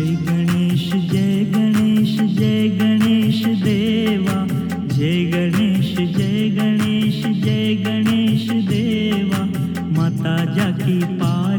जय गणेश जय गणेश जय गणेश देवा। जय गणेश जय गणेश जय गणेश देवा। मता की पा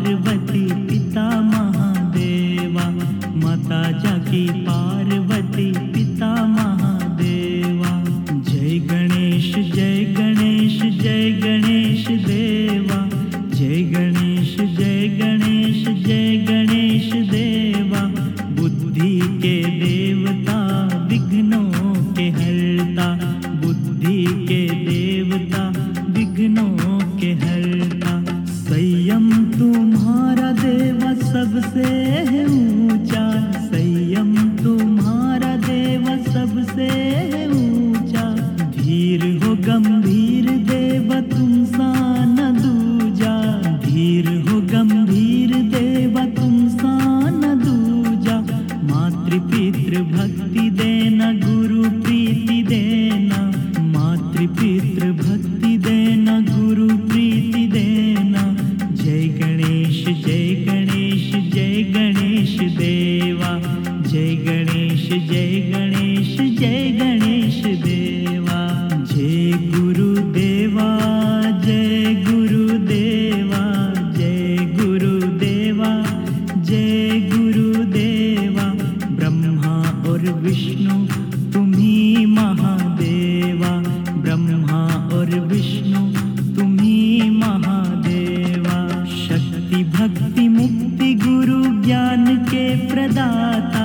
प्रदाता,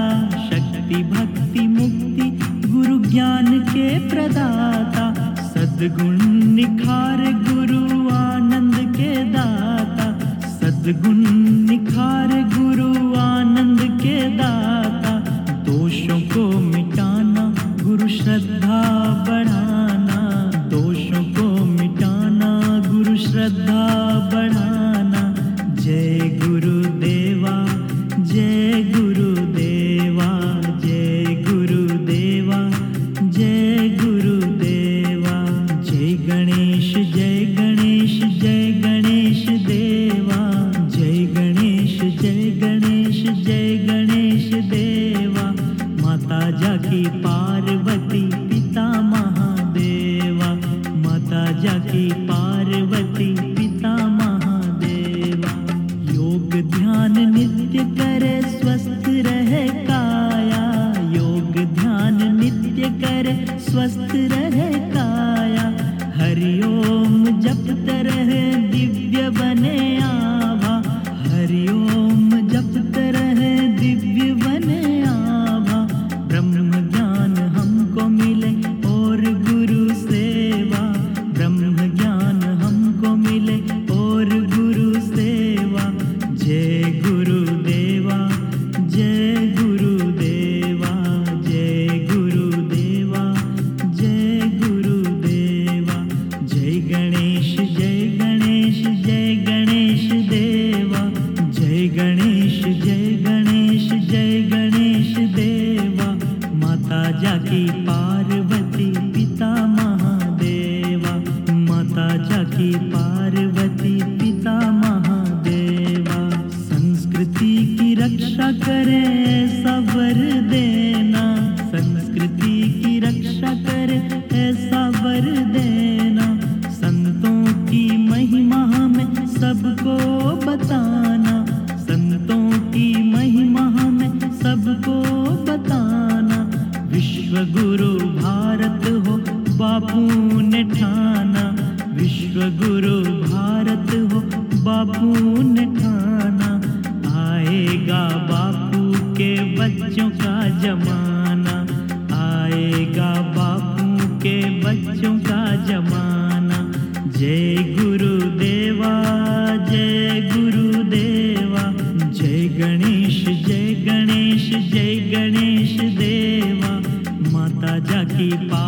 शक्ति, भक्ति, मुक्ति, गुरु ज्ञान के प्रदाता, सद्गुण निखार गुरु आनंद के दाता, सद्गुण निखार गुरु आनंद के दाता, दोषों को मिटाना, गुरु श्रद्धा बढ़ाना, दोषों को मिटाना, गुरु श्रद्धा बढ़ाना, जय माता जाकी पार्वती पिता महादेवा। माता जा जाकी पार्वती पिता महादेवा। योग ध्यान नित्य करे, स्वस्थ रहे काया। योग ध्यान नित्य करे, स्वस्थ रहे काया। हरिओम गणेश, जय गणेश जय गणेश देवा। माता जाकी पार्वती पिता महादेवा। माता जाकी पार्वती पिता महादेवा। संस्कृति की रक्षा करें सबर वर ने ठाना। विश्व गुरु भारत हो, बापू ने ठाना। आएगा बापू के बच्चों का जमाना। आएगा बापू के बच्चों का जमाना। जय गुरुदेवा जय गुरुदेवा। जय गणेश जय गणेश जय गणेश देवा। माता जाकी पार्वती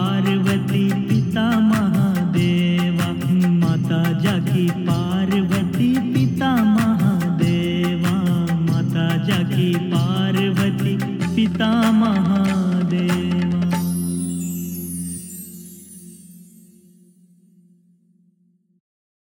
पार्वती पितामहादे